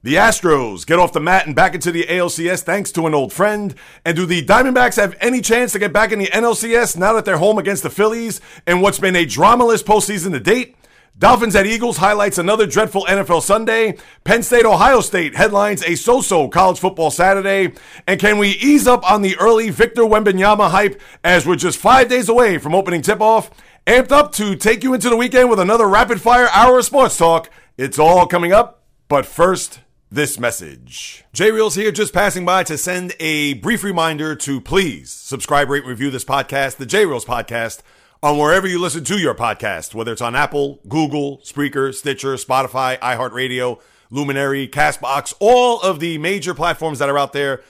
The Astros get off the mat and back into the ALCS thanks to an old friend. And do the Diamondbacks have any chance to get back in the NLCS now that they're home against the Phillies in what's been a dramaless postseason to date? Dolphins at Eagles highlights another dreadful NFL Sunday. Penn State, Ohio State headlines a so-so college football Saturday. And can we ease up on the early Victor Wembanyama hype as we're just five days away from opening tip-off? Amped up to take you into the weekend with another rapid-fire hour of sports talk. It's all coming up, but first this message. J Reels here, just passing by to send a brief reminder to please subscribe, rate, review this podcast, the J Reels podcast, on wherever you listen to your podcast, whether it's on Apple, Google, Spreaker, Stitcher, Spotify, iHeartRadio, Luminary, Castbox, all of the major platforms that are out there.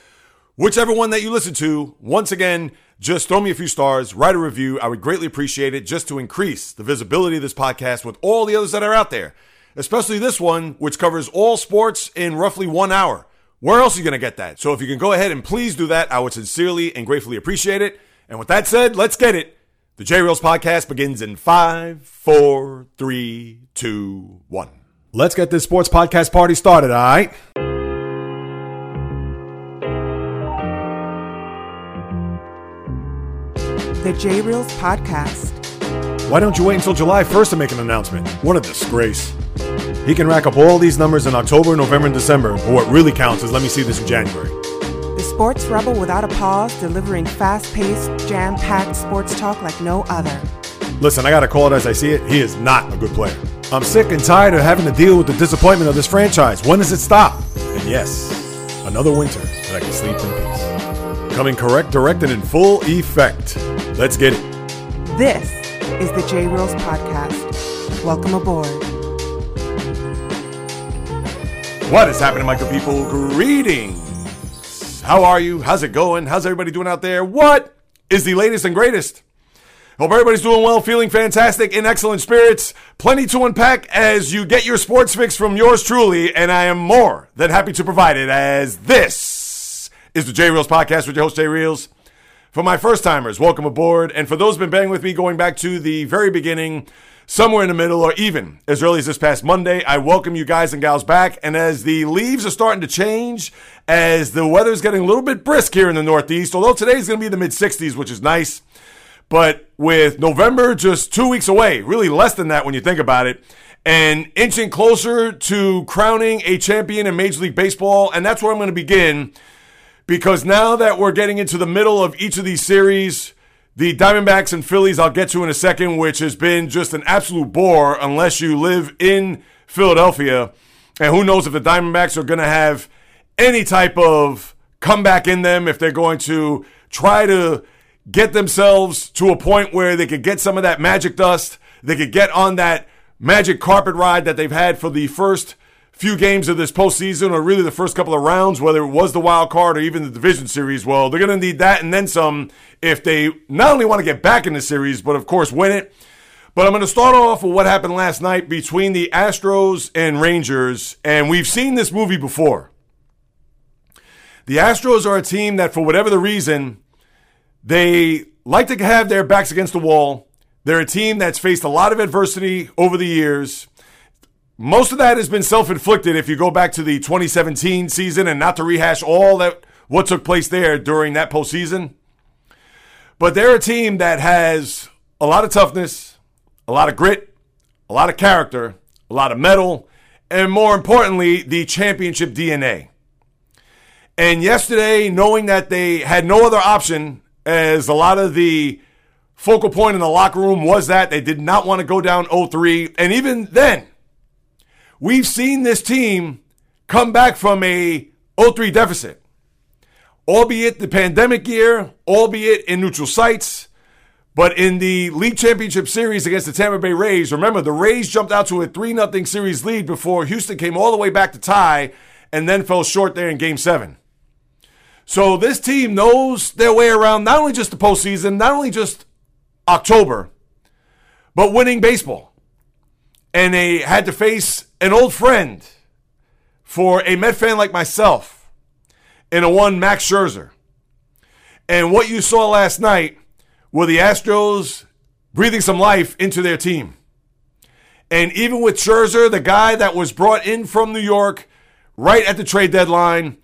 Whichever one that you listen to, once again, just throw me a few stars, write a review. I would greatly appreciate it just to increase the visibility of this podcast with all the others that are out there especially this one, which covers all sports in roughly one hour. Where else are you going to get that? So if you can go ahead and please do that, I would sincerely and gratefully appreciate it. And with that said, let's get it. The J Reels podcast begins in five, four, three, two, one. Let's get this sports podcast party started, all right? The J Reels podcast. Why don't you wait until July 1st to make an announcement? What a disgrace. He can rack up all these numbers in October, November, and December, but what really counts is let me see this in January. The sports rebel without a pause, delivering fast paced, jam packed sports talk like no other. Listen, I gotta call it as I see it. He is not a good player. I'm sick and tired of having to deal with the disappointment of this franchise. When does it stop? And yes, another winter that I can sleep in peace. Coming correct, direct, and in full effect. Let's get it. This is the J Reels podcast. Welcome aboard. What is happening, good people? Greetings. How are you? How's it going? How's everybody doing out there? What is the latest and greatest? Hope everybody's doing well, feeling fantastic, in excellent spirits. Plenty to unpack as you get your sports fix from yours truly, and I am more than happy to provide it as this is the J Reels podcast with your host, J Reels. For my first timers, welcome aboard. And for those who've been banging with me going back to the very beginning, somewhere in the middle or even as early as this past Monday. I welcome you guys and gals back. And as the leaves are starting to change, as the weather's getting a little bit brisk here in the Northeast, although today's going to be the mid 60s, which is nice. But with November just two weeks away, really less than that when you think about it, and inching closer to crowning a champion in Major League Baseball, and that's where I'm going to begin. Because now that we're getting into the middle of each of these series, the Diamondbacks and Phillies, I'll get to in a second, which has been just an absolute bore unless you live in Philadelphia. And who knows if the Diamondbacks are going to have any type of comeback in them, if they're going to try to get themselves to a point where they could get some of that magic dust, they could get on that magic carpet ride that they've had for the first few games of this postseason, or really the first couple of rounds, whether it was the wild card or even the division series, well, they're going to need that and then some if they not only want to get back in the series, but of course win it. But I'm going to start off with what happened last night between the Astros and Rangers, and we've seen this movie before. The Astros are a team that, for whatever the reason, they like to have their backs against the wall. They're a team that's faced a lot of adversity over the years. Most of that has been self-inflicted if you go back to the 2017 season and not to rehash all that what took place there during that postseason. But they're a team that has a lot of toughness, a lot of grit, a lot of character, a lot of mettle, and more importantly, the championship DNA. And yesterday, knowing that they had no other option, as a lot of the focal point in the locker room was that they did not want to go down 0 3. And even then, We've seen this team come back from a 0-3 deficit, albeit the pandemic year, albeit in neutral sites. But in the league championship series against the Tampa Bay Rays, remember the Rays jumped out to a 3 0 series lead before Houston came all the way back to tie and then fell short there in game seven. So this team knows their way around not only just the postseason, not only just October, but winning baseball. And they had to face an old friend for a Met fan like myself in a one Max Scherzer. And what you saw last night were the Astros breathing some life into their team. And even with Scherzer, the guy that was brought in from New York, right at the trade deadline.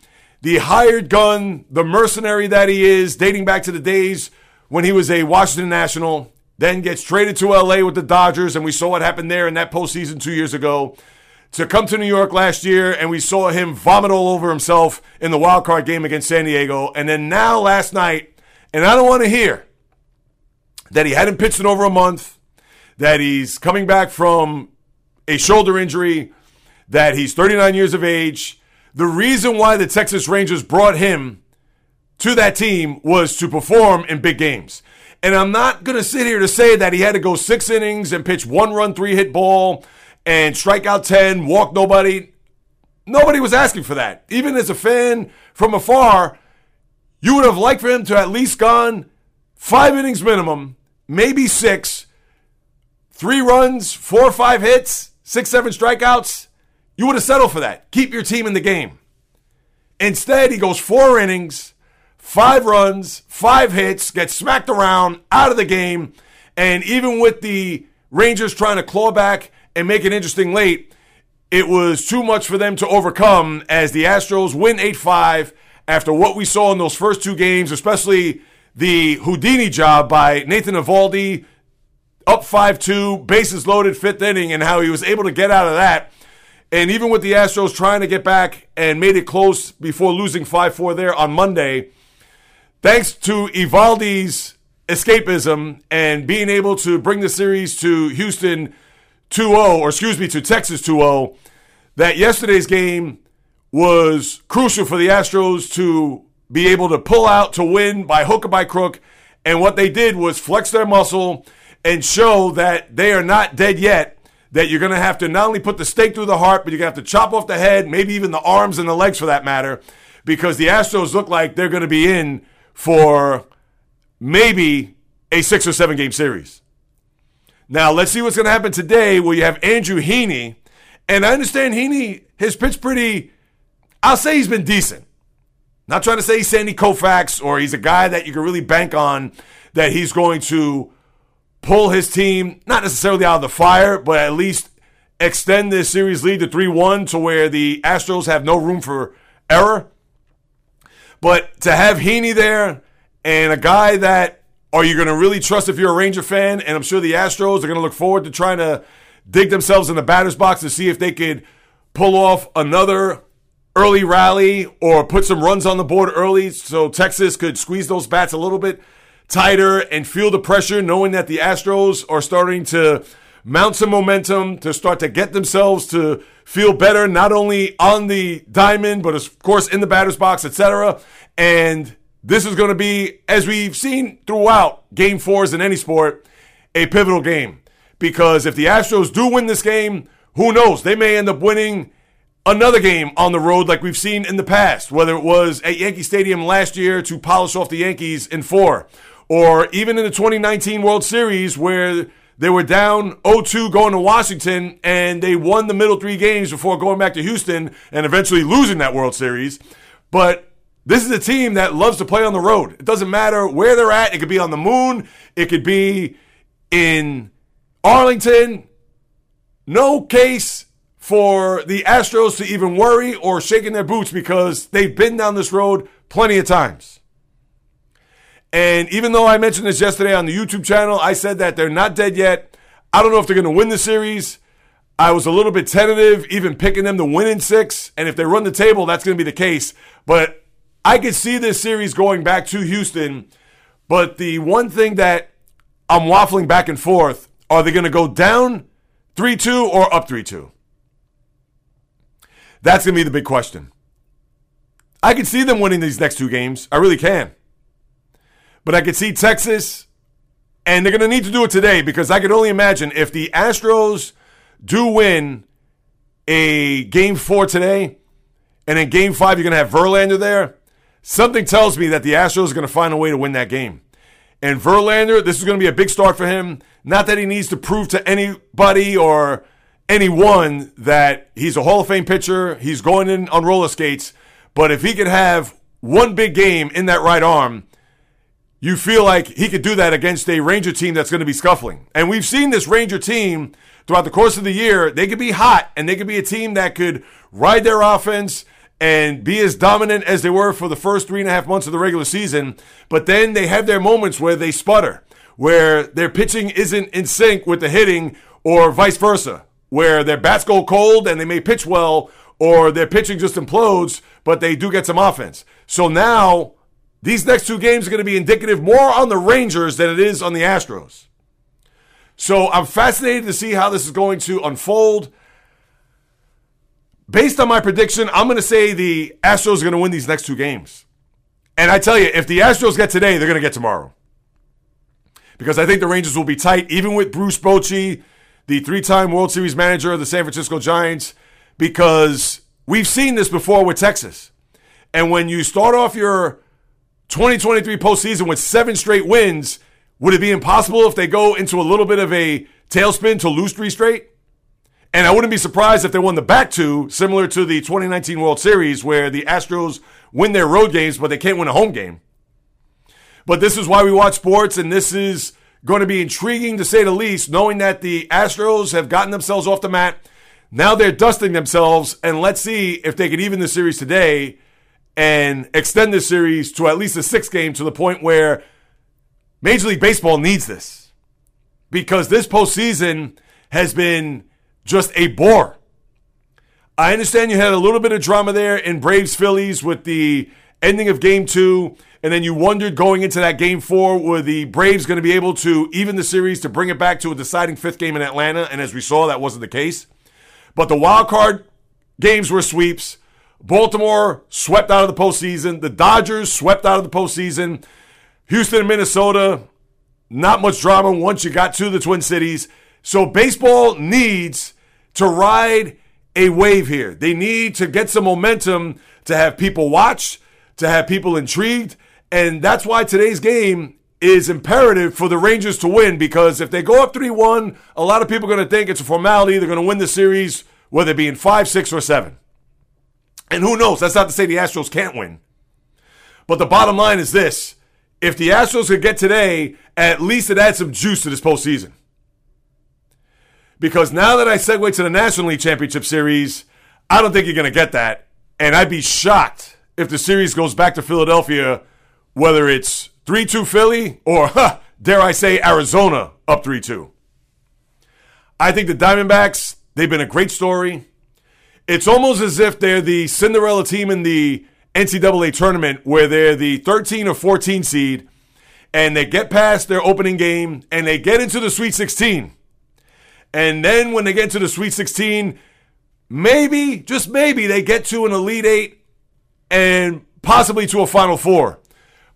The hired gun, the mercenary that he is, dating back to the days when he was a Washington National, then gets traded to LA with the Dodgers, and we saw what happened there in that postseason two years ago. To come to New York last year, and we saw him vomit all over himself in the wild card game against San Diego. And then now last night, and I don't want to hear that he hadn't pitched in over a month, that he's coming back from a shoulder injury, that he's 39 years of age. The reason why the Texas Rangers brought him to that team was to perform in big games. And I'm not going to sit here to say that he had to go six innings and pitch one run, three hit ball and strike out 10, walk nobody. Nobody was asking for that. Even as a fan from afar, you would have liked for him to at least gone five innings minimum, maybe six, three runs, four or five hits, six, seven strikeouts. You would have settled for that. Keep your team in the game. Instead, he goes four innings, five runs, five hits, gets smacked around, out of the game. And even with the Rangers trying to claw back and make it interesting late, it was too much for them to overcome as the Astros win 8 5 after what we saw in those first two games, especially the Houdini job by Nathan Eovaldi, up 5 2, bases loaded, fifth inning, and how he was able to get out of that. And even with the Astros trying to get back and made it close before losing 5 4 there on Monday, thanks to Eovaldi's escapism and being able to bring the series to Houston 2 0, or excuse me, to Texas 2 0, that yesterday's game was crucial for the Astros to be able to pull out to win by hook or by crook. And what they did was flex their muscle and show that they are not dead yet. That you're going to have to not only put the stake through the heart, but you're going to have to chop off the head, maybe even the arms and the legs for that matter, because the Astros look like they're going to be in for maybe a six or seven game series. Now, let's see what's going to happen today where you have Andrew Heaney. And I understand Heaney has pitched pretty, I'll say he's been decent. Not trying to say he's Sandy Koufax or he's a guy that you can really bank on that he's going to pull his team, not necessarily out of the fire, but at least extend this series lead to 3 1 to where the Astros have no room for error. But to have Heaney there and a guy that are you going to really trust if you're a Ranger fan? And I'm sure the Astros are going to look forward to trying to dig themselves in the batter's box to see if they could pull off another early rally or put some runs on the board early so Texas could squeeze those bats a little bit tighter and feel the pressure, knowing that the Astros are starting to mount some momentum to start to get themselves to feel better, not only on the diamond, but of course in the batter's box, etc. And this is going to be, as we've seen throughout game fours in any sport, a pivotal game. Because if the Astros do win this game, who knows? They may end up winning another game on the road like we've seen in the past, whether it was at Yankee Stadium last year to polish off the Yankees in four, or even in the 2019 World Series where they were down 0-2 going to Washington and they won the middle three games before going back to Houston and eventually losing that World Series. But this is a team that loves to play on the road. It doesn't matter where they're at. It could be on the moon. It could be in Arlington. No case for the Astros to even worry or shaking their boots because they've been down this road plenty of times. And even though I mentioned this yesterday on the YouTube channel, I said that they're not dead yet. I don't know if they're going to win the series. I was a little bit tentative, even picking them to win in six. And if they run the table, that's going to be the case. But I could see this series going back to Houston, but the one thing that I'm waffling back and forth are they going to go down 3 2 or up 3 2? That's going to be the big question. I could see them winning these next two games. I really can. But I could see Texas, and they're going to need to do it today because I can only imagine if the Astros do win a game four today, and in game five, you're going to have Verlander there. Something tells me that the Astros are going to find a way to win that game. And Verlander, this is going to be a big start for him. Not that he needs to prove to anybody or anyone that he's a Hall of Fame pitcher. He's going in on roller skates. But if he could have one big game in that right arm, you feel like he could do that against a Ranger team that's going to be scuffling. And we've seen this Ranger team throughout the course of the year, they could be hot and they could be a team that could ride their offense and be as dominant as they were for the first three and a half months of the regular season. But then they have their moments where they sputter, where their pitching isn't in sync with the hitting, or vice versa, where their bats go cold and they may pitch well, or their pitching just implodes, but they do get some offense. So now these next two games are going to be indicative more on the Rangers than it is on the Astros. So I'm fascinated to see how this is going to unfold. Based on my prediction, I'm going to say the Astros are going to win these next two games. And I tell you, if the Astros get today, they're going to get tomorrow. Because I think the Rangers will be tight, even with Bruce Bochy, the three time World Series manager of the San Francisco Giants, because we've seen this before with Texas. And when you start off your 2023 postseason with seven straight wins, would it be impossible if they go into a little bit of a tailspin to lose three straight? And I wouldn't be surprised if they won the back two, similar to the 2019 World Series, where the Astros win their road games, but they can't win a home game. But this is why we watch sports, and this is going to be intriguing to say the least, knowing that the Astros have gotten themselves off the mat. Now they're dusting themselves, and let's see if they can even the series today and extend the series to at least a six game to the point where Major League Baseball needs this. Because this postseason has been just a bore. I understand you had a little bit of drama there in Braves Phillies with the ending of game two, and then you wondered going into that game four, were the Braves going to be able to even the series to bring it back to a deciding fifth game in Atlanta? And as we saw, that wasn't the case. But the wild card games were sweeps. Baltimore swept out of the postseason. The Dodgers swept out of the postseason. Houston and Minnesota, not much drama once you got to the Twin Cities. So baseball needs to ride a wave here. They need to get some momentum to have people watch, to have people intrigued. And that's why today's game is imperative for the Rangers to win because if they go up 3 1, a lot of people are going to think it's a formality. They're going to win the series, whether it be in 5, 6, or 7. And who knows? That's not to say the Astros can't win. But the bottom line is this if the Astros could get today, at least it adds some juice to this postseason. Because now that I segue to the National League Championship Series, I don't think you're going to get that. And I'd be shocked if the series goes back to Philadelphia, whether it's 3 2 Philly or, huh, dare I say, Arizona up 3 2. I think the Diamondbacks, they've been a great story. It's almost as if they're the Cinderella team in the NCAA tournament where they're the 13 or 14 seed and they get past their opening game and they get into the Sweet 16. And then when they get to the Sweet 16, maybe, just maybe, they get to an Elite Eight and possibly to a Final Four.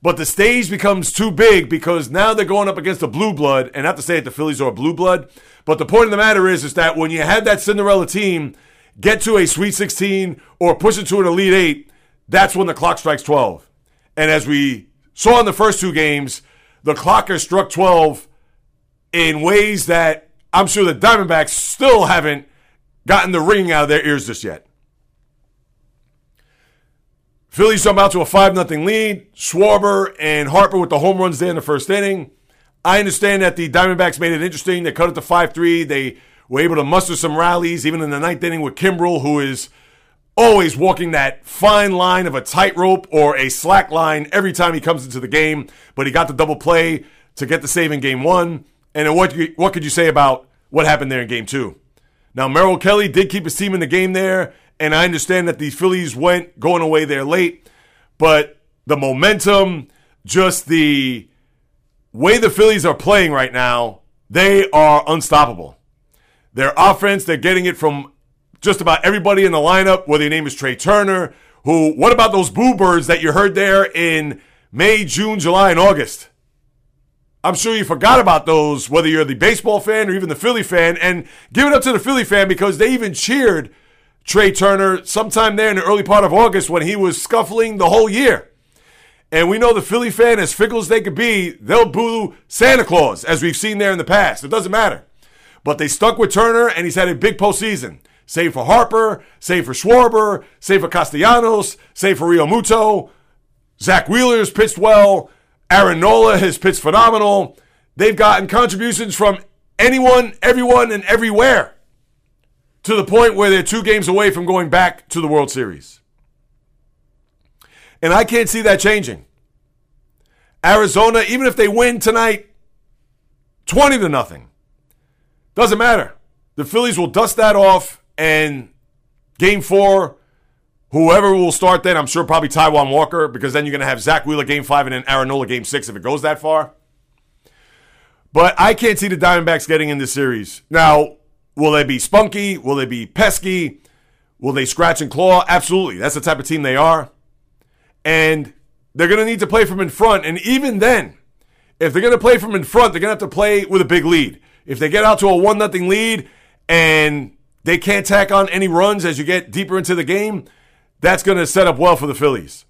But the stage becomes too big because now they're going up against a blue blood, and not to say that the Phillies are a blue blood, but the point of the matter is, is that when you have that Cinderella team get to a Sweet 16 or push it to an Elite Eight, that's when the clock strikes 12. And as we saw in the first two games, the clock has struck 12 in ways that I'm sure the Diamondbacks still haven't gotten the ringing out of their ears just yet. Phillies jump out to a 5 0 lead. Schwarber and Harper with the home runs there in the first inning. I understand that the Diamondbacks made it interesting. They cut it to 5 3. They were able to muster some rallies, even in the ninth inning with Kimbrel, who is always walking that fine line of a tightrope or a slack line every time he comes into the game. But he got the double play to get the save in game one. And what what could you say about what happened there in game two? Now, Merrill Kelly did keep his team in the game there, and I understand that the Phillies went going away there late, but the momentum, just the way the Phillies are playing right now, they are unstoppable. Their offense, they're getting it from just about everybody in the lineup, whether your name is Trea Turner, who, what about those boo birds that you heard there in May, June, July, and August? I'm sure you forgot about those, whether you're the baseball fan or even the Philly fan. And give it up to the Philly fan because they even cheered Trea Turner sometime there in the early part of August when he was scuffling the whole year. And we know the Philly fan, as fickle as they could be, they'll boo Santa Claus, as we've seen there in the past. It doesn't matter. But they stuck with Turner, and he's had a big postseason. Save for Harper, save for Schwarber, save for Castellanos, save for Realmuto. Zack Wheeler's pitched well. Aaron Nola has pitched phenomenal. They've gotten contributions from anyone, everyone, and everywhere to the point where they're two games away from going back to the World Series. And I can't see that changing. Arizona, even if they win tonight 20 to nothing, doesn't matter. The Phillies will dust that off and game four, whoever will start then, I'm sure probably Taijuan Walker, because then you're going to have Zack Wheeler game five and then Aaron game six if it goes that far. But I can't see the Diamondbacks getting in this series. Now, will they be spunky? Will they be pesky? Will they scratch and claw? Absolutely. That's the type of team they are. And they're going to need to play from in front. And even then, if they're going to play from in front, they're going to have to play with a big lead. If they get out to a 1 0 lead and they can't tack on any runs as you get deeper into the game, that's going to set up well for the Phillies.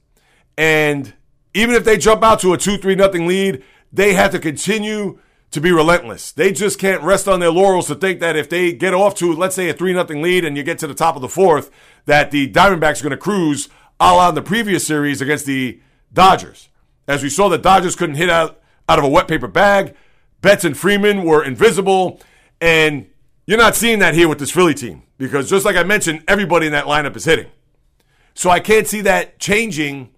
And even if they jump out to a 2 3 nothing lead, they have to continue to be relentless. They just can't rest on their laurels to think that if they get off to, let's say, a 3 0 lead and you get to the top of the fourth, that the Diamondbacks are going to cruise a la in the previous series against the Dodgers. As we saw, the Dodgers couldn't hit out, out of a wet paper bag. Betts and Freeman were invisible. And you're not seeing that here with this Philly team because, just like I mentioned, everybody in that lineup is hitting. So I can't see that changing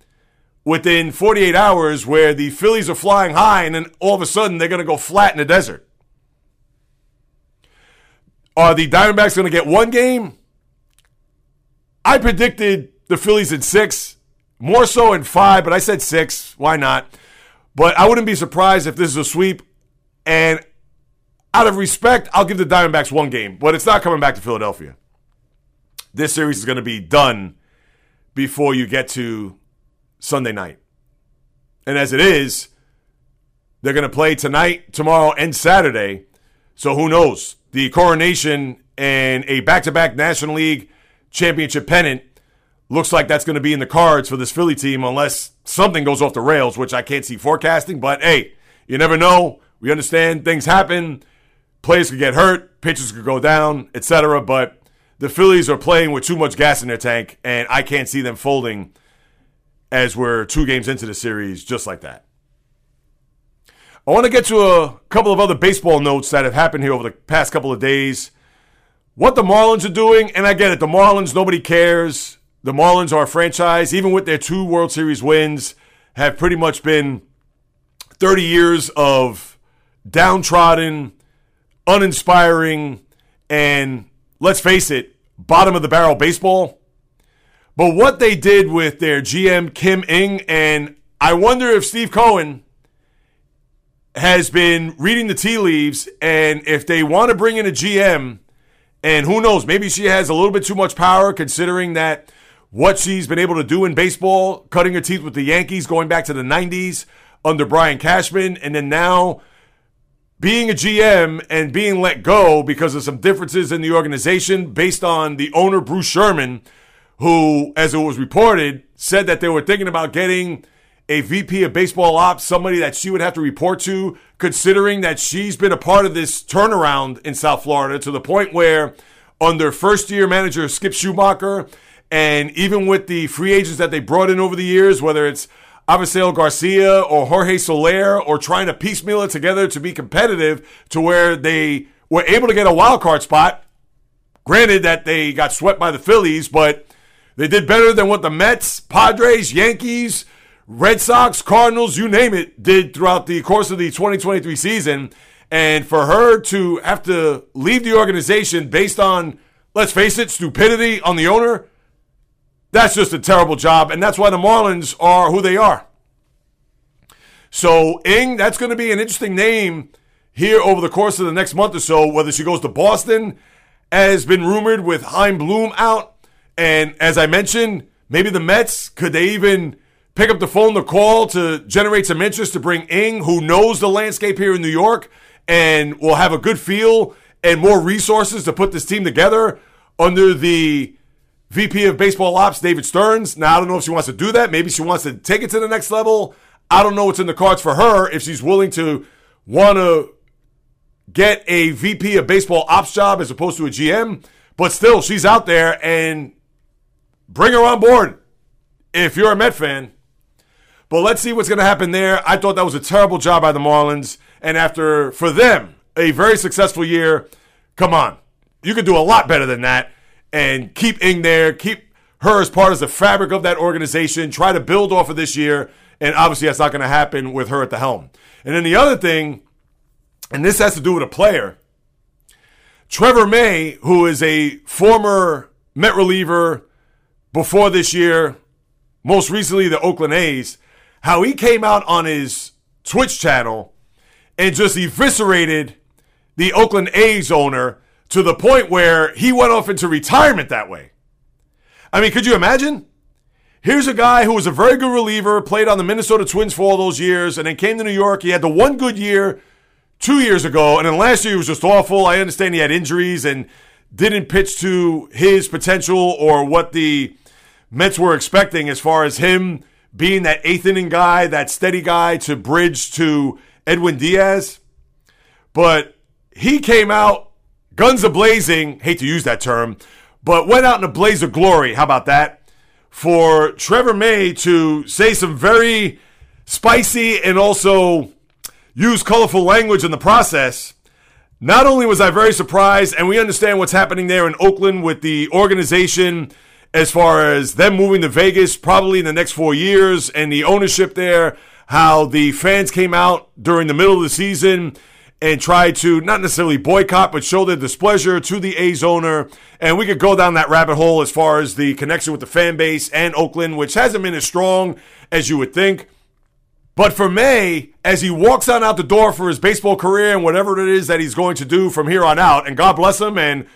within 48 hours where the Phillies are flying high and then all of a sudden they're going to go flat in the desert. Are the Diamondbacks going to get one game? I predicted the Phillies in six, more so in five, but I said six. Why not? But I wouldn't be surprised if this is a sweep. And out of respect, I'll give the Diamondbacks one game, but it's not coming back to Philadelphia. This series is going to be done before you get to Sunday night. And as it is, they're going to play tonight, tomorrow, and Saturday. So who knows? The coronation and a back to back National League championship pennant looks like that's going to be in the cards for this Philly team unless something goes off the rails, which I can't see forecasting. But hey, you never know. We understand things happen. Players could get hurt, pitchers could go down, etc. But the Phillies are playing with too much gas in their tank, and I can't see them folding as we're two games into the series just like that. I want to get to a couple of other baseball notes that have happened here over the past couple of days. What the Marlins are doing, and I get it, the Marlins, nobody cares. The Marlins are a franchise, even with their two World Series wins, have pretty much been 30 years of downtrodden, uninspiring, and let's face it, bottom of the barrel baseball. But what they did with their GM, Kim Ng, and I wonder if Steve Cohen has been reading the tea leaves, and if they want to bring in a GM, and who knows, maybe she has a little bit too much power considering that what she's been able to do in baseball, cutting her teeth with the Yankees going back to the 90s under Brian Cashman, and then now being a GM and being let go because of some differences in the organization based on the owner, Bruce Sherman who, as it was reported, said that they were thinking about getting a VP of baseball ops, somebody that she would have to report to, considering that she's been a part of this turnaround in South Florida to the point where, under first year manager Skip Schumaker, and even with the free agents that they brought in over the years, whether it's Avisail Garcia or Jorge Soler, or trying to piecemeal it together to be competitive to where they were able to get a wild card spot. Granted that they got swept by the Phillies, but they did better than what the Mets, Padres, Yankees, Red Sox, Cardinals, you name it, did throughout the course of the 2023 season. And for her to have to leave the organization based on, let's face it, stupidity on the owner, that's just a terrible job. And that's why the Marlins are who they are. So, Ng, that's going to be an interesting name here over the course of the next month or so, whether she goes to Boston, has been rumored with Chaim Bloom out. And as I mentioned, maybe the Mets, could they even pick up the phone to call to generate some interest to bring Ng, who knows the landscape here in New York and will have a good feel and more resources to put this team together under the VP of Baseball Ops, David Stearns. Now, I don't know if she wants to do that. Maybe she wants to take it to the next level. I don't know what's in the cards for her if she's willing to want to get a VP of Baseball Ops job as opposed to a GM. But still, she's out there and Bring her on board if you're a Met fan. But let's see what's going to happen there. I thought that was a terrible job by the Marlins. And after, for them, a very successful year. Come on. You could do a lot better than that and keep Ng there, keep her as part of the fabric of that organization, try to build off of this year. And obviously, that's not going to happen with her at the helm. And then the other thing, and this has to do with a player, Trevor May, who is a former Met reliever before this year, most recently the Oakland A's, how he came out on his Twitch channel and just eviscerated the Oakland A's owner to the point where he went off into retirement that way. I mean, could you imagine? Here's a guy who was a very good reliever, played on the Minnesota Twins for all those years, and then came to New York. He had the one good year two years ago, and then last year he was just awful. I understand he had injuries and didn't pitch to his potential or what the Mets were expecting as far as him being that eighth inning guy, that steady guy to bridge to Edwin Diaz. But he came out guns a blazing, hate to use that term, but went out in a blaze of glory. How about that? For Trevor May to say some very spicy and also use colorful language in the process. Not only was I very surprised, and we understand what's happening there in Oakland with the organization as far as them moving to Vegas probably in the next four years and the ownership there, how the fans came out during the middle of the season and tried to not necessarily boycott, but show their displeasure to the A's owner. And we could go down that rabbit hole as far as the connection with the fan base and Oakland, which hasn't been as strong as you would think. But for May, as he walks on out the door for his baseball career and whatever it is that he's going to do from here on out, and God bless him and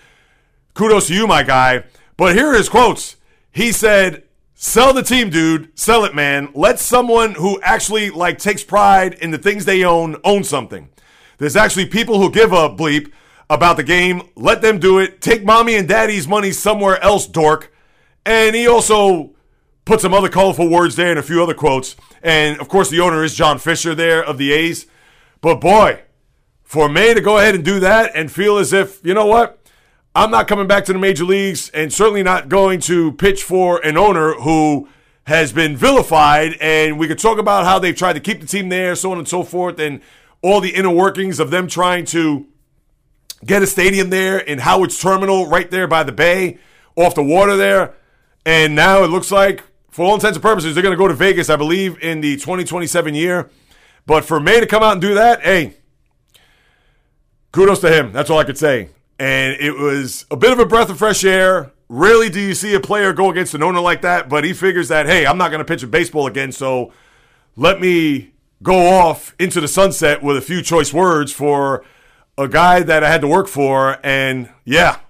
kudos to you, my guy. But here are his quotes. He said, Sell the team, dude. Sell it, man. Let someone who actually like takes pride in the things they own own something. There's actually people who give a bleep about the game. Let them do it. Take mommy and daddy's money somewhere else, dork. And he also put some other colorful words there and a few other quotes. And of course, the owner is John Fisher there of the A's. But boy, for May to go ahead and do that and feel as if, you know what? I'm not coming back to the major leagues and certainly not going to pitch for an owner who has been vilified. And we could talk about how they've tried to keep the team there, so on and so forth, and all the inner workings of them trying to get a stadium there in Howard's Terminal right there by the bay, off the water there. And now it looks like, for all intents and purposes, they're going to go to Vegas, I believe, in the 2027 year. But for May to come out and do that, hey, kudos to him. That's all I could say. And it was a bit of a breath of fresh air. Rarely do you see a player go against an owner like that, but he figures that, hey, I'm not going to pitch a baseball again, so let me go off into the sunset with a few choice words for a guy that I had to work for. And yeah,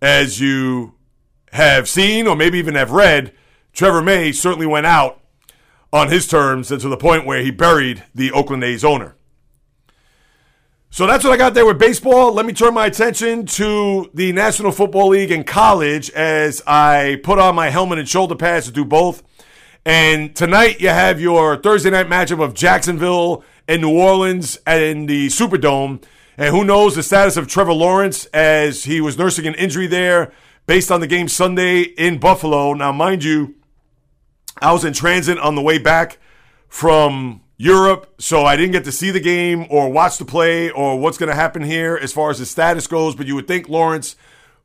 as you have seen or maybe even have read, Trevor May certainly went out on his terms and to the point where he buried the Oakland A's owner. So that's what I got there with baseball. Let me turn my attention to the National Football League and college as I put on my helmet and shoulder pads to do both. And tonight you have your Thursday night matchup of Jacksonville and New Orleans in the Superdome. And who knows the status of Trevor Lawrence as he was nursing an injury there based on the game Sunday in Buffalo. Now, mind you, I was in transit on the way back from Europe, so I didn't get to see the game or watch the play or what's going to happen here as far as his status goes. But you would think Lawrence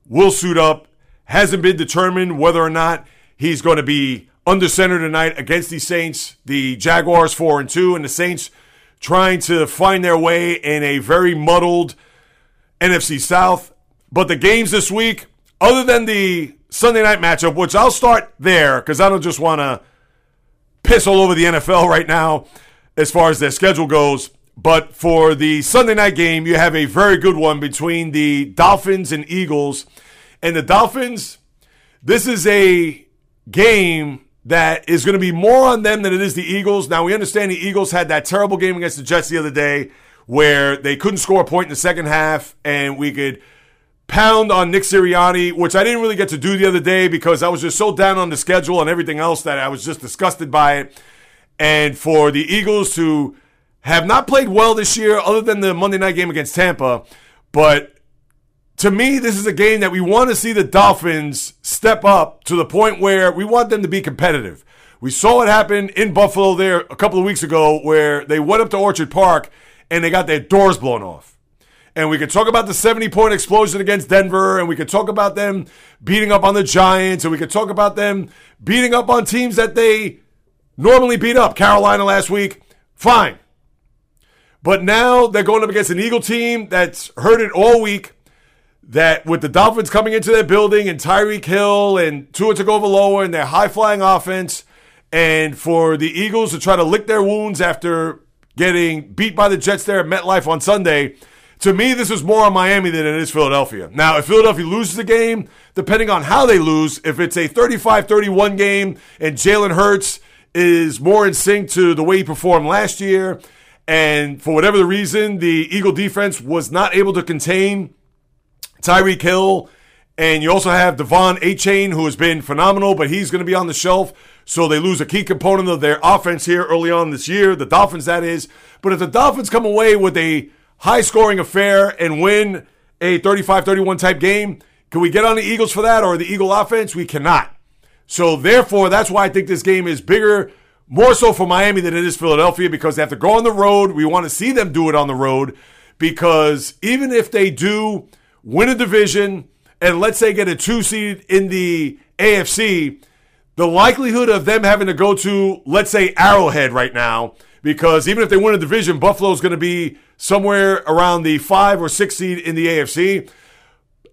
will suit up. Hasn't been determined whether or not he's going to be under center tonight against the Saints. The Jaguars four and two, and the Saints trying to find their way in a very muddled NFC South. But the games this week, other than the Sunday night matchup, which I'll start there because I don't just want to piss all over the NFL right now as far as their schedule goes. But for the Sunday night game, you have a very good one between the Dolphins and Eagles. And the Dolphins, this is a game that is going to be more on them than it is the Eagles. Now, we understand the Eagles had that terrible game against the Jets the other day where they couldn't score a point in the second half, and we could pound on Nick Sirianni, which I didn't really get to do the other day because I was just so down on the schedule and everything else that I was just disgusted by it. And for the Eagles to have not played well this year, other than the Monday night game against Tampa, but to me, this is a game that we want to see the Dolphins step up to the point where we want them to be competitive. We saw it happen in Buffalo there a couple of weeks ago where they went up to Orchard Park and they got their doors blown off. and we could talk about the 70 point explosion against Denver, and we could talk about them beating up on the Giants, and we could talk about them beating up on teams that they normally beat up. Carolina last week, fine. But now they're going up against an Eagle team that's it all week. That with the Dolphins coming into their building and Tyreek Hill and Tua Tagovailoa and their high flying offense, and for the Eagles to try to lick their wounds after getting beat by the Jets there at MetLife on Sunday, to me, this is more on Miami than it is Philadelphia. Now, if Philadelphia loses the game, depending on how they lose, if it's a 35 31 game and Jalen Hurts is more in sync to the way he performed last year, and for whatever the reason, the Eagle defense was not able to contain Tyreek Hill. And you also have De'Von Achane, who has been phenomenal, but he's going to be on the shelf. So they lose a key component of their offense here early on this year. The Dolphins, that is. But if the Dolphins come away with a high scoring affair and win a 35 31 type game, can we get on the Eagles for that or the Eagle offense? We cannot. So therefore, that's why I think this game is bigger, more so for Miami than it is Philadelphia because they have to go on the road. We want to see them do it on the road because even if they do win a division and let's say get a two seed in the AFC, the likelihood of them having to go to, let's say, Arrowhead right now, because even if they win a division, Buffalo's going to be somewhere around the five or six seed in the AFC.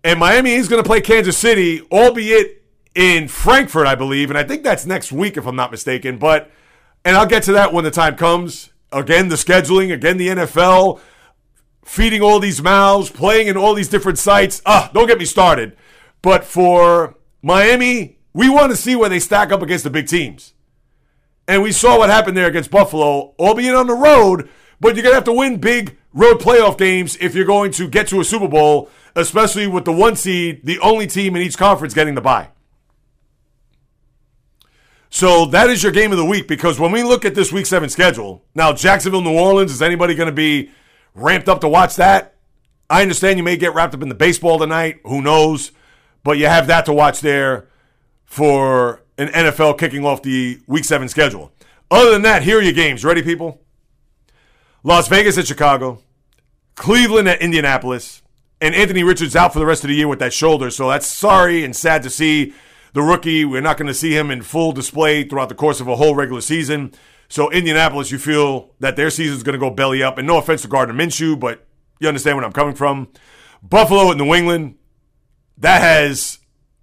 And Miami is going to play Kansas City, albeit in Frankfurt, I believe. And I think that's next week, if I'm not mistaken. But, and I'll get to that when the time comes. Again, the scheduling, again, the NFL feeding all these mouths, playing in all these different sites. Ah, don't get me started. But for Miami, we want to see where they stack up against the big teams. And we saw what happened there against Buffalo, albeit on the road, but you're going to have to win big road playoff games if you're going to get to a Super Bowl, especially with the one seed, the only team in each conference getting the bye. So that is your game of the week because when we look at this week seven schedule, now Jacksonville, New Orleans, is anybody going to be ramped up to watch that? I understand you may get wrapped up in the baseball tonight. Who knows? But you have that to watch there for an NFL kicking off the week seven schedule. Other than that, here are your games. Ready, people? Las Vegas at Chicago, Cleveland at Indianapolis, and Anthony Richards out for the rest of the year with that shoulder. So that's sorry and sad to see the rookie. We're not going to see him in full display throughout the course of a whole regular season. So Indianapolis, you feel that their season is going to go belly up. And no offense to Gardner Minshew, but you understand where I'm coming from. Buffalo at New England, that has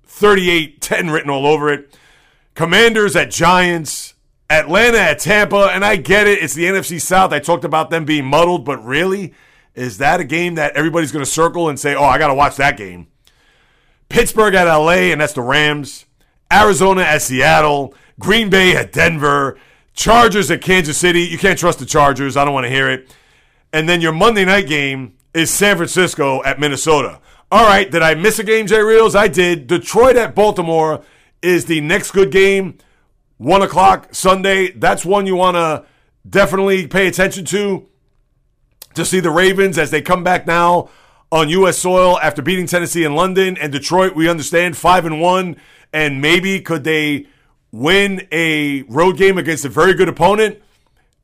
38-10 written all over it. Commanders at Giants, Atlanta at Tampa, and I get it. It's the NFC South. I talked about them being muddled, but really, is that a game that everybody's going to circle and say, "Oh, I got to watch that game"? Pittsburgh at LA, and that's the Rams. Arizona at Seattle. Green Bay at Denver. Chargers at Kansas City. You can't trust the Chargers. I don't want to hear it. And then your Monday night game is San Francisco at Minnesota. All right, did I miss a game, Jay Reels? I did. Detroit at Baltimore is the next good game. One o'clock Sunday. That's one you want to definitely pay attention to. To see the Ravens as they come back now on U.S. soil after beating Tennessee in London and Detroit. We understand five and one, and maybe could they win a road game against a very good opponent?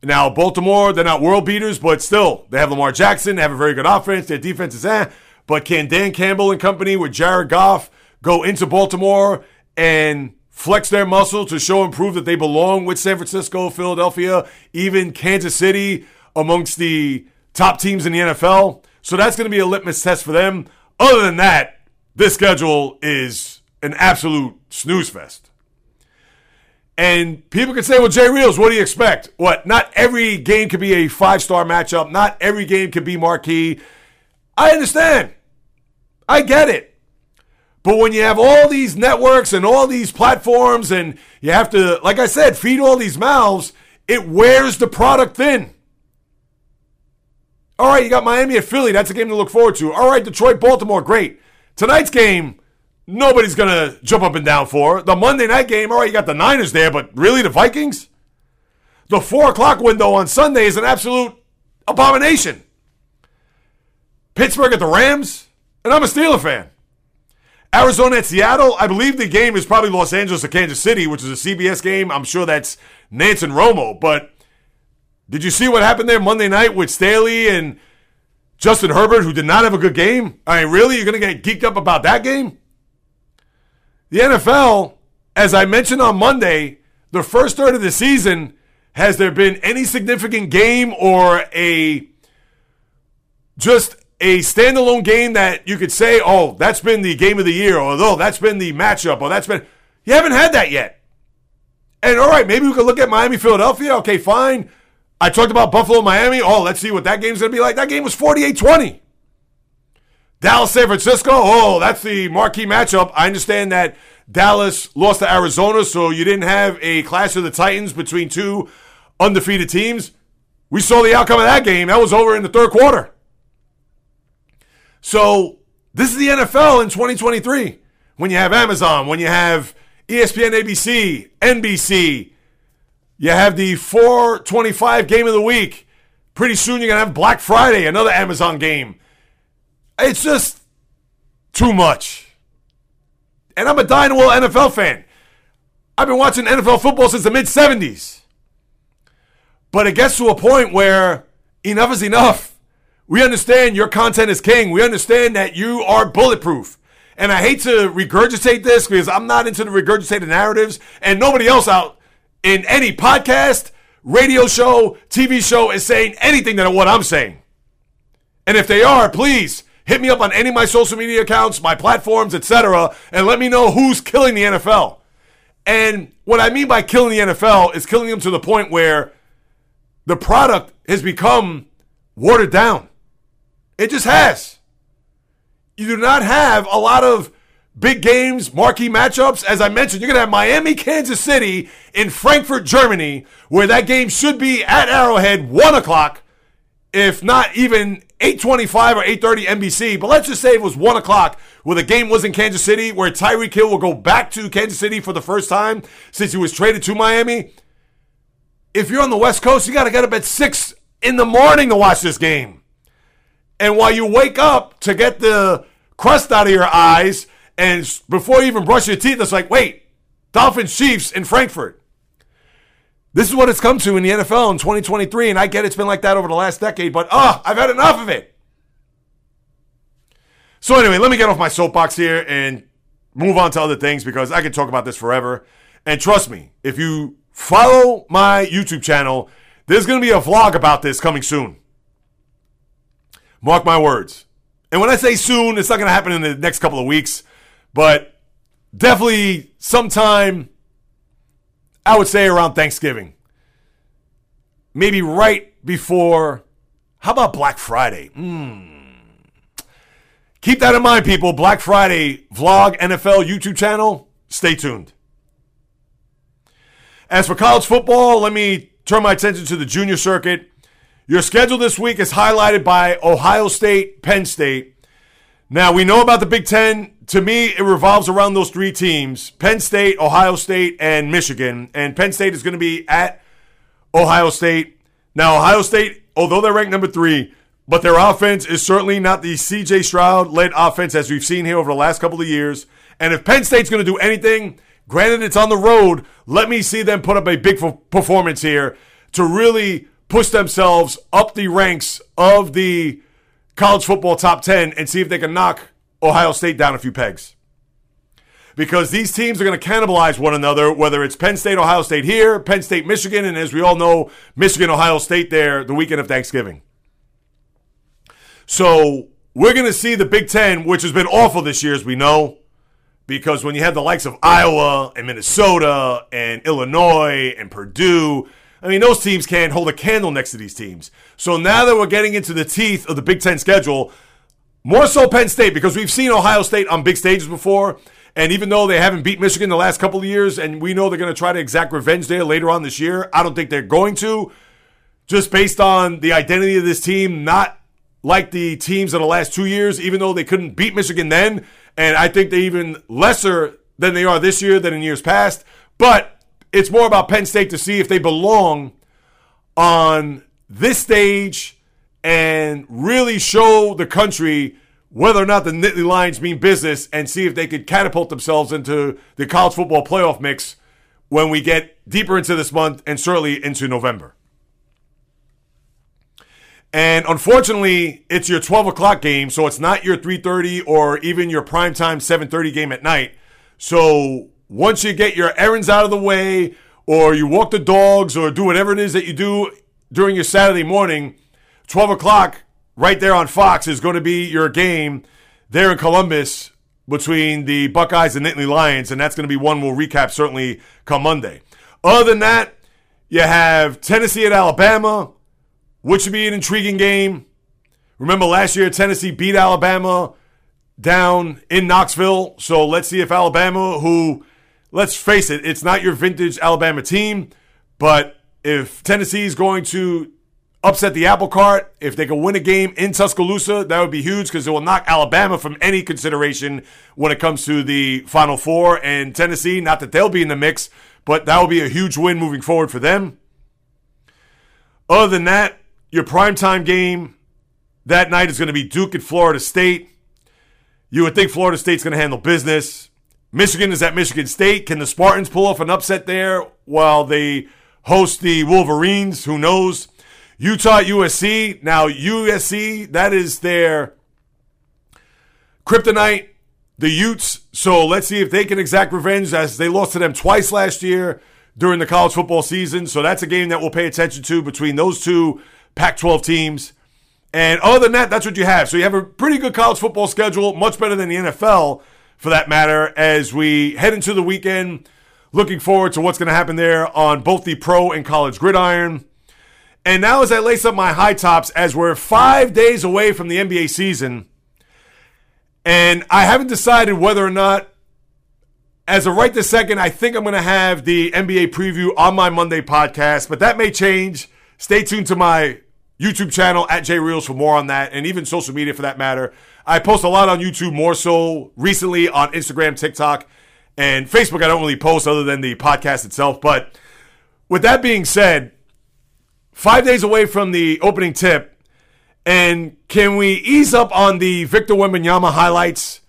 Now Baltimore, they're not world beaters, but still they have Lamar Jackson. They have a very good offense. Their defense is eh. But can Dan Campbell and company with Jared Goff go into Baltimore and flex their muscle to show and prove that they belong with San Francisco, Philadelphia, even Kansas City amongst the top teams in the NFL? So that's going to be a litmus test for them. Other than that, this schedule is an absolute snooze fest. And people can say, well, Jay Reels, what do you expect? What? Not every game could be a five star matchup. Not every game could be marquee. I understand. I get it. But when you have all these networks and all these platforms and you have to, like I said, feed all these mouths, it wears the product thin. All right, you got Miami at Philly. That's a game to look forward to. All right, Detroit, Baltimore. Great. Tonight's game, nobody's going to jump up and down for. The Monday night game, all right, you got the Niners there, but really the Vikings? The four o'clock window on Sunday is an absolute abomination. Pittsburgh at the Rams, and I'm a Steeler fan. Arizona at Seattle, I believe the game is probably Los Angeles or Kansas City, which is a CBS game. I'm sure that's Nance and Romo, but did you see what happened there Monday night with Staley and Justin Herbert, who did not have a good game. I mean, really? You're going to get geeked up about that game? The NFL, as I mentioned on Monday, the first third of the season, has there been any significant game or a just a standalone game that you could say, oh, that's been the game of the year, or oh, that's been the matchup, or that's been. You haven't had that yet. And all right, maybe we could look at Miami, Philadelphia. Okay, fine. I talked about Buffalo, Miami. Oh, let's see what that game's going to be like. That game was 48 20. Dallas, San Francisco. Oh, that's the marquee matchup. I understand that Dallas lost to Arizona, so you didn't have a clash of the Titans between two undefeated teams. We saw the outcome of that game. That was over in the third quarter. So, this is the NFL in 2023. When you have Amazon, when you have ESPN, ABC, NBC, you have the 425 game of the week. Pretty soon you're going to have Black Friday, another Amazon game. It's just too much. And I'm a dying world NFL fan. I've been watching NFL football since the mid 70s. But it gets to a point where enough is enough. We understand your content is king. We understand that you are bulletproof. And I hate to regurgitate this because I'm not into the regurgitated narratives, and nobody else out in any podcast, radio show, TV show is saying anything than what I'm saying. And if they are, please hit me up on any of my social media accounts, my platforms, etc., and let me know who's killing the NFL. And what I mean by killing the NFL is killing them to the point where the product has become watered down. It just has. You do not have a lot of big games, marquee matchups. As I mentioned, you're going to have Miami, Kansas City in Frankfurt, Germany, where that game should be at Arrowhead, 1 o'clock, if not even 8.25 or 8.30 NBC. But let's just say it was 1 o'clock where the game was in Kansas City, where Tyreek Hill will go back to Kansas City for the first time since he was traded to Miami. If you're on the West Coast, you got to get up at 6 in the morning to watch this game. And while you wake up to get the crust out of your eyes and before you even brush your teeth, it's like, wait, Dolphins Chiefs in Frankfurt. This is what it's come to in the NFL in 2023, and I get it's been like that over the last decade, but ah, oh, I've had enough of it. So anyway, let me get off my soapbox here and move on to other things because I could talk about this forever. And trust me, if you follow my YouTube channel, there's going to be a vlog about this coming soon. Mark my words. And when I say soon, it's not going to happen in the next couple of weeks. But definitely sometime, I would say around Thanksgiving. Maybe right before, how about Black Friday? Hmm. Keep that in mind, people. Black Friday vlog NFL YouTube channel. Stay tuned. As for college football, let me turn my attention to the junior circuit. Your schedule this week is highlighted by Ohio State, Penn State. Now, we know about the Big Ten to me, it revolves around those three teams Penn State, Ohio State, and Michigan. And Penn State is going to be at Ohio State. Now, Ohio State, although they're ranked number three, but their offense is certainly not the CJ Stroud led offense as we've seen here over the last couple of years. And if Penn State's going to do anything, granted it's on the road, let me see them put up a big performance here to really push themselves up the ranks of the college football top 10 and see if they can knock Ohio State down a few pegs. Because these teams are going to cannibalize one another, whether it's Penn State, Ohio State here, Penn State, Michigan, and as we all know, Michigan, Ohio State there the weekend of Thanksgiving. So we're going to see the Big Ten, which has been awful this year, as we know, because when you have the likes of Iowa and Minnesota and Illinois and Purdue, I mean, those teams can't hold a candle next to these teams. So now that we're getting into the teeth of the Big Ten schedule, more so Penn State because we've seen Ohio State on big stages before. And even though they haven't beat Michigan the last couple of years, and we know they're going to try to exact revenge there later on this year, I don't think they're going to. Just based on the identity of this team, not like the teams of the last two years, even though they couldn't beat Michigan then. And I think they're even lesser than they are this year than in years past. But it's more about Penn State to see if they belong on this stage and really show the country whether or not the Nittany Lions mean business and see if they could catapult themselves into the college football playoff mix when we get deeper into this month and certainly into November. And unfortunately, it's your 12 o'clock game, so it's not your 3:30 or even your primetime 7:30 game at night. So once you get your errands out of the way, or you walk the dogs, or do whatever it is that you do during your Saturday morning, 12 o'clock right there on Fox is going to be your game there in Columbus between the Buckeyes and Nittany Lions, and that's going to be one we'll recap certainly come Monday. Other than that, you have Tennessee at Alabama, which should be an intriguing game. Remember last year, Tennessee beat Alabama down in Knoxville. So let's see if Alabama, who, let's face it, it's not your vintage Alabama team, but if Tennessee is going to upset the apple cart, if they can win a game in Tuscaloosa, that would be huge because it will knock Alabama from any consideration when it comes to the Final Four. And Tennessee, not that they'll be in the mix, but that will be a huge win moving forward for them. Other than that, your primetime game that night is going to be Duke at Florida State. You would think Florida State's going to handle business. Michigan is at Michigan State. Can the Spartans pull off an upset there while they host the Wolverines? Who knows? Utah USC. Now, USC, that is their kryptonite, the Utes. So let's see if they can exact revenge as they lost to them twice last year during the college football season. So that's a game that we'll pay attention to between those two Pac 12 teams. And other than that, that's what you have. So you have a pretty good college football schedule, much better than the NFL for that matter, as we head into the weekend. Looking forward to what's going to happen there on both the pro and college gridiron. And now, as I lace up my high tops, as we're five days away from the NBA season, and I haven't decided whether or not, as of right this second, I think I'm going to have the NBA preview on my Monday podcast, but that may change. Stay tuned to my YouTube channel at JReels for more on that, and even social media for that matter. I post a lot on YouTube, more so recently on Instagram, TikTok, and Facebook. I don't really post other than the podcast itself. But with that being said, five days away from the opening tip. And can we ease up on the Victor Wembanyama highlights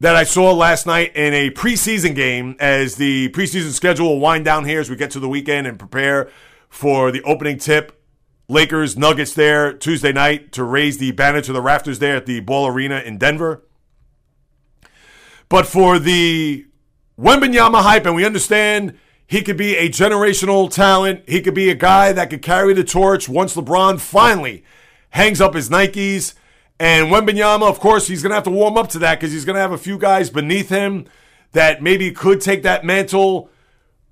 that I saw last night in a preseason game as the preseason schedule will wind down here as we get to the weekend and prepare for the opening tip. Lakers Nuggets there Tuesday night to raise the banner to the rafters there at the Ball Arena in Denver. But for the Wembanyama hype, and we understand he could be a generational talent. He could be a guy that could carry the torch once LeBron finally hangs up his Nikes. And Wembanyama, of course, he's going to have to warm up to that because he's going to have a few guys beneath him that maybe could take that mantle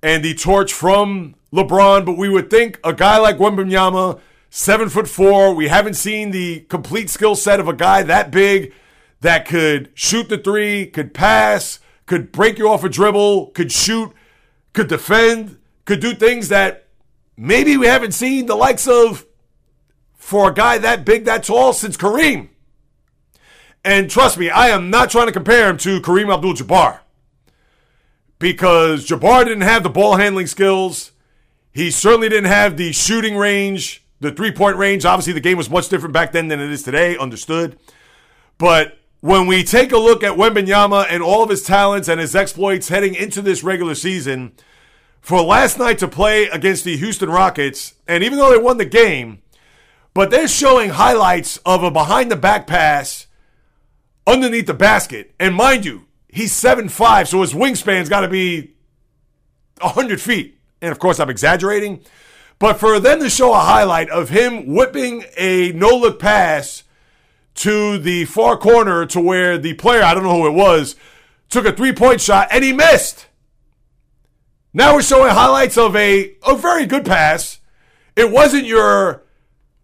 and the torch from LeBron. But we would think a guy like Wembanyama, seven foot four, we haven't seen the complete skill set of a guy that big that could shoot the three, could pass, could break you off a dribble, could shoot could defend, could do things that maybe we haven't seen the likes of for a guy that big, that tall since Kareem. And trust me, I am not trying to compare him to Kareem Abdul Jabbar because Jabbar didn't have the ball handling skills. He certainly didn't have the shooting range, the three point range. Obviously, the game was much different back then than it is today, understood. But when we take a look at Wembanyama and all of his talents and his exploits heading into this regular season, for last night to play against the Houston Rockets, and even though they won the game, but they're showing highlights of a behind the back pass underneath the basket. And mind you, he's seven five, so his wingspan's got to be 100 feet. And of course, I'm exaggerating. But for them to show a highlight of him whipping a no look pass to the far corner to where the player, I don't know who it was, took a three point shot and he missed. Now we're showing highlights of a, a very good pass. It wasn't your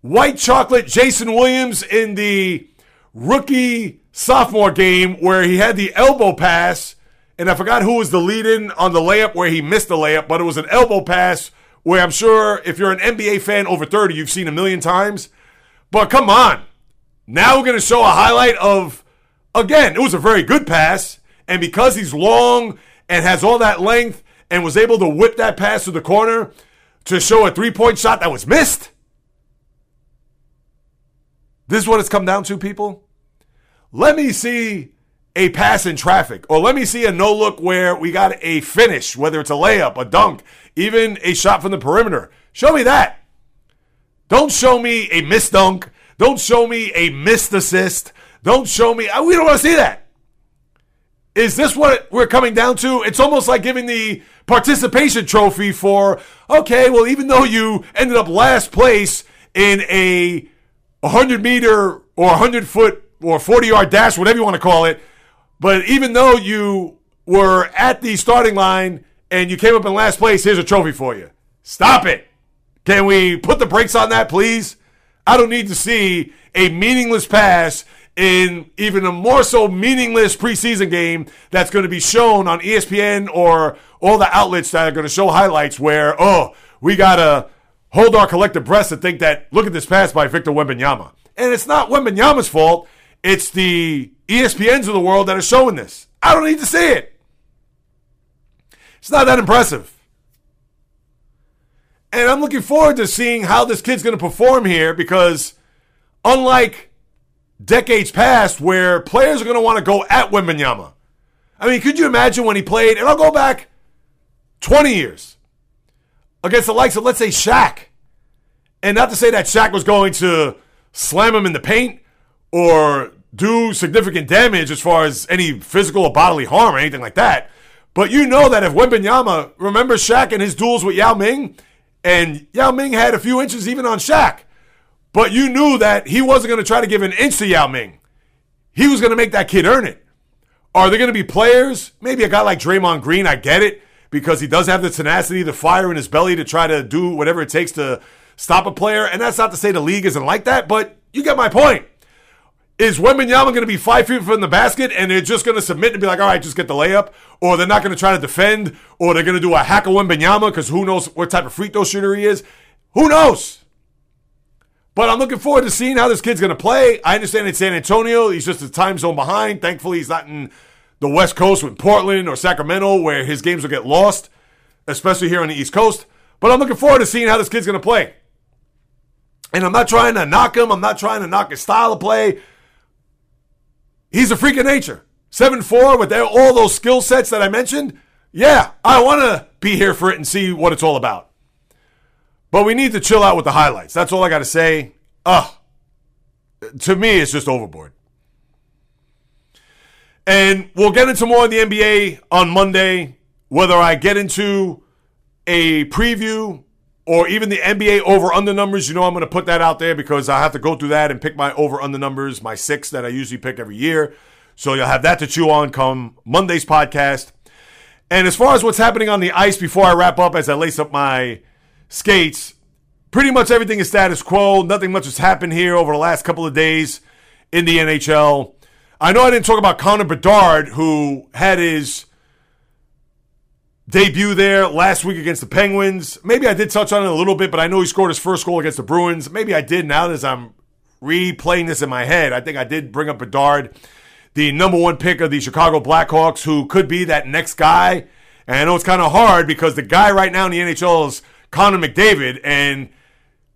white chocolate Jason Williams in the rookie sophomore game where he had the elbow pass, and I forgot who was the lead in on the layup where he missed the layup, but it was an elbow pass where I'm sure if you're an NBA fan over 30, you've seen a million times. But come on. Now we're going to show a highlight of, again, it was a very good pass. And because he's long and has all that length and was able to whip that pass to the corner to show a three point shot that was missed. This is what it's come down to, people. Let me see a pass in traffic, or let me see a no look where we got a finish, whether it's a layup, a dunk, even a shot from the perimeter. Show me that. Don't show me a missed dunk. Don't show me a missed assist. Don't show me. We don't want to see that. Is this what we're coming down to? It's almost like giving the participation trophy for, okay, well, even though you ended up last place in a 100 meter or 100 foot or 40 yard dash, whatever you want to call it, but even though you were at the starting line and you came up in last place, here's a trophy for you. Stop it. Can we put the brakes on that, please? I don't need to see a meaningless pass in even a more so meaningless preseason game that's going to be shown on ESPN or all the outlets that are going to show highlights where, oh, we got to hold our collective breath to think that, look at this pass by Victor Wembanyama. And it's not Wembanyama's fault. It's the ESPNs of the world that are showing this. I don't need to see it. It's not that impressive. And I'm looking forward to seeing how this kid's going to perform here because, unlike decades past, where players are going to want to go at Wembanyama. I mean, could you imagine when he played? And I'll go back 20 years against the likes of, let's say, Shaq. And not to say that Shaq was going to slam him in the paint or do significant damage as far as any physical or bodily harm or anything like that. But you know that if Wembanyama, remember Shaq and his duels with Yao Ming? And Yao Ming had a few inches even on Shaq. But you knew that he wasn't going to try to give an inch to Yao Ming. He was going to make that kid earn it. Are there going to be players? Maybe a guy like Draymond Green, I get it, because he does have the tenacity, the fire in his belly to try to do whatever it takes to stop a player. And that's not to say the league isn't like that, but you get my point. Is Wembanyama going to be five feet from the basket and they're just going to submit and be like, all right, just get the layup? Or they're not going to try to defend? Or they're going to do a hack of Wembanyama because who knows what type of free throw shooter he is? Who knows? But I'm looking forward to seeing how this kid's going to play. I understand it's San Antonio. He's just a time zone behind. Thankfully, he's not in the West Coast with Portland or Sacramento where his games will get lost, especially here on the East Coast. But I'm looking forward to seeing how this kid's going to play. And I'm not trying to knock him. I'm not trying to knock his style of play. He's a freak of nature. 7 4 with all those skill sets that I mentioned. Yeah, I want to be here for it and see what it's all about. But we need to chill out with the highlights. That's all I got to say. Ugh. To me, it's just overboard. And we'll get into more of the NBA on Monday. Whether I get into a preview or even the NBA over under numbers, you know I'm going to put that out there because I have to go through that and pick my over under numbers, my six that I usually pick every year. So you'll have that to chew on come Monday's podcast. And as far as what's happening on the ice before I wrap up, as I lace up my skates, pretty much everything is status quo. Nothing much has happened here over the last couple of days in the NHL. I know I didn't talk about Connor Bedard, who had his debut there last week against the Penguins. Maybe I did touch on it a little bit, but I know he scored his first goal against the Bruins. Maybe I did now as I'm replaying this in my head. I think I did bring up Bedard, the number one pick of the Chicago Blackhawks, who could be that next guy. And I know it's kind of hard because the guy right now in the NHL is Connor McDavid, and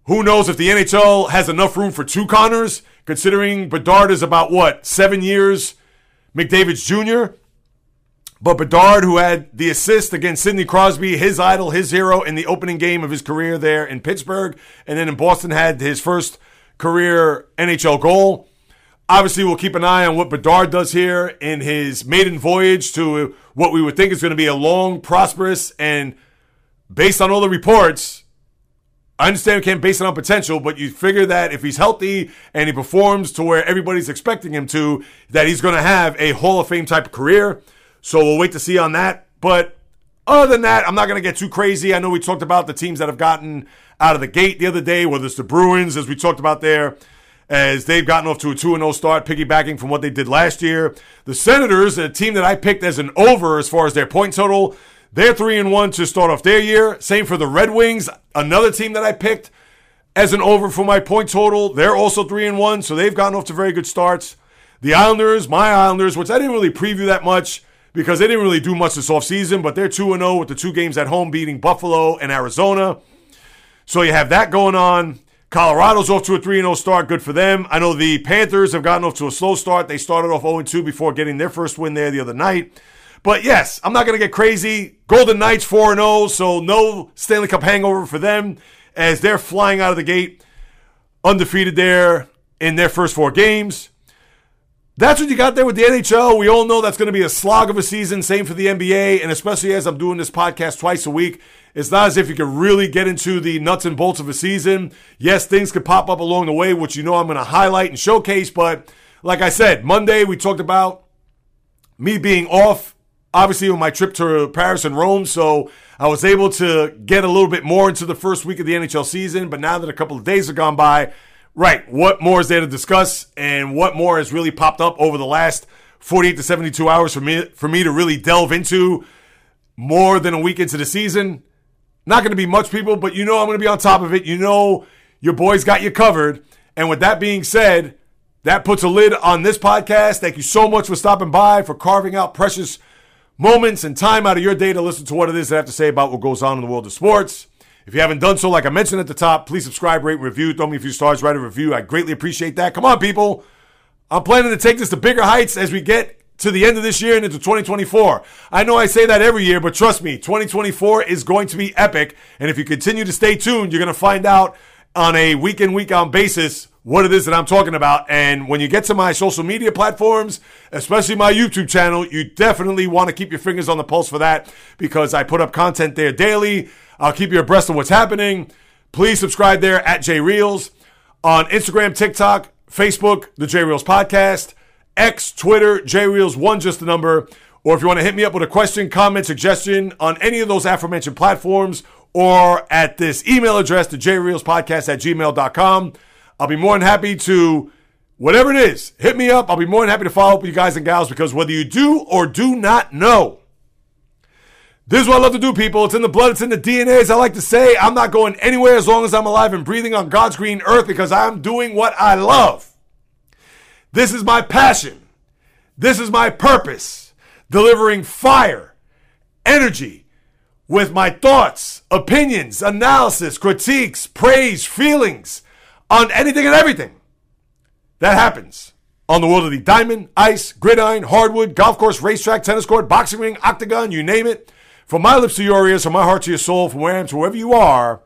who knows if the NHL has enough room for two Connors, considering Bedard is about what, seven years McDavid's junior? But Bedard, who had the assist against Sidney Crosby, his idol, his hero in the opening game of his career there in Pittsburgh, and then in Boston had his first career NHL goal. Obviously, we'll keep an eye on what Bedard does here in his maiden voyage to what we would think is going to be a long, prosperous, and based on all the reports, I understand we can't base it on potential, but you figure that if he's healthy and he performs to where everybody's expecting him to, that he's going to have a Hall of Fame type of career. So we'll wait to see on that. But other than that, I'm not going to get too crazy. I know we talked about the teams that have gotten out of the gate the other day, whether it's the Bruins, as we talked about there, as they've gotten off to a 2 0 start, piggybacking from what they did last year. The Senators, a team that I picked as an over as far as their point total, they're 3 and 1 to start off their year. Same for the Red Wings, another team that I picked as an over for my point total. They're also 3 and 1, so they've gotten off to very good starts. The Islanders, my Islanders, which I didn't really preview that much because they didn't really do much this offseason, but they're 2 0 with the two games at home beating Buffalo and Arizona. So you have that going on. Colorado's off to a 3 0 start. Good for them. I know the Panthers have gotten off to a slow start. They started off 0 2 before getting their first win there the other night. But yes, I'm not going to get crazy. Golden Knights 4 0, so no Stanley Cup hangover for them as they're flying out of the gate. undefeated there in their first four games. That's what you got there with the NHL. We all know that's going to be a slog of a season. Same for the NBA. And especially as I'm doing this podcast twice a week, it's not as if you can really get into the nuts and bolts of a season. Yes, things could pop up along the way, which you know I'm going to highlight and showcase. But like I said, Monday we talked about me being off, obviously, on my trip to Paris and Rome. So I was able to get a little bit more into the first week of the NHL season. But now that a couple of days have gone by, right, what more is there to discuss and what more has really popped up over the last 48 to 72 hours for me for me to really delve into more than a week into the season? Not going to be much people, but you know I'm going to be on top of it. You know your boys got you covered. And with that being said, that puts a lid on this podcast. Thank you so much for stopping by, for carving out precious moments and time out of your day to listen to what it is I have to say about what goes on in the world of sports. If you haven't done so, like I mentioned at the top, please subscribe, rate, review, throw me a few stars, write a review. I greatly appreciate that. Come on, people. I'm planning to take this to bigger heights as we get to the end of this year and into 2024. I know I say that every year, but trust me, 2024 is going to be epic. And if you continue to stay tuned, you're going to find out on a week in, week out basis what it is that I'm talking about. And when you get to my social media platforms, especially my YouTube channel, you definitely want to keep your fingers on the pulse for that because I put up content there daily. I'll keep you abreast of what's happening. Please subscribe there at J Reels on Instagram, TikTok, Facebook, the J Reels Podcast. X, Twitter, JReels1, just the number. Or if you want to hit me up with a question, comment, suggestion on any of those aforementioned platforms or at this email address, the jreelspodcast at gmail.com. I'll be more than happy to, whatever it is, hit me up. I'll be more than happy to follow up with you guys and gals because whether you do or do not know, this is what I love to do, people. It's in the blood, it's in the DNA. As I like to say, I'm not going anywhere as long as I'm alive and breathing on God's green earth because I'm doing what I love. This is my passion. This is my purpose. Delivering fire, energy with my thoughts, opinions, analysis, critiques, praise, feelings on anything and everything that happens on the world of the diamond, ice, gridiron, hardwood, golf course, racetrack, tennis court, boxing ring, octagon, you name it. From my lips to your ears, from my heart to your soul, from where I am to wherever you are,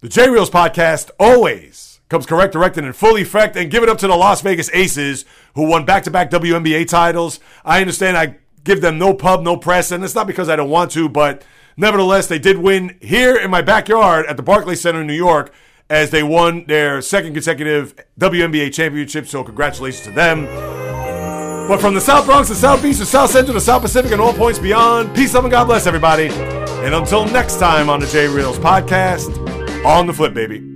the J Reels podcast always comes correct, directed, in full effect. And give it up to the Las Vegas Aces, who won back to back WNBA titles. I understand I give them no pub, no press, and it's not because I don't want to, but nevertheless, they did win here in my backyard at the Barclays Center in New York as they won their second consecutive WNBA championship. So, congratulations to them. But from the South Bronx to South Beach to South Central to South Pacific and all points beyond, peace, love, and God bless everybody. And until next time on the J Reels podcast, on the flip, baby.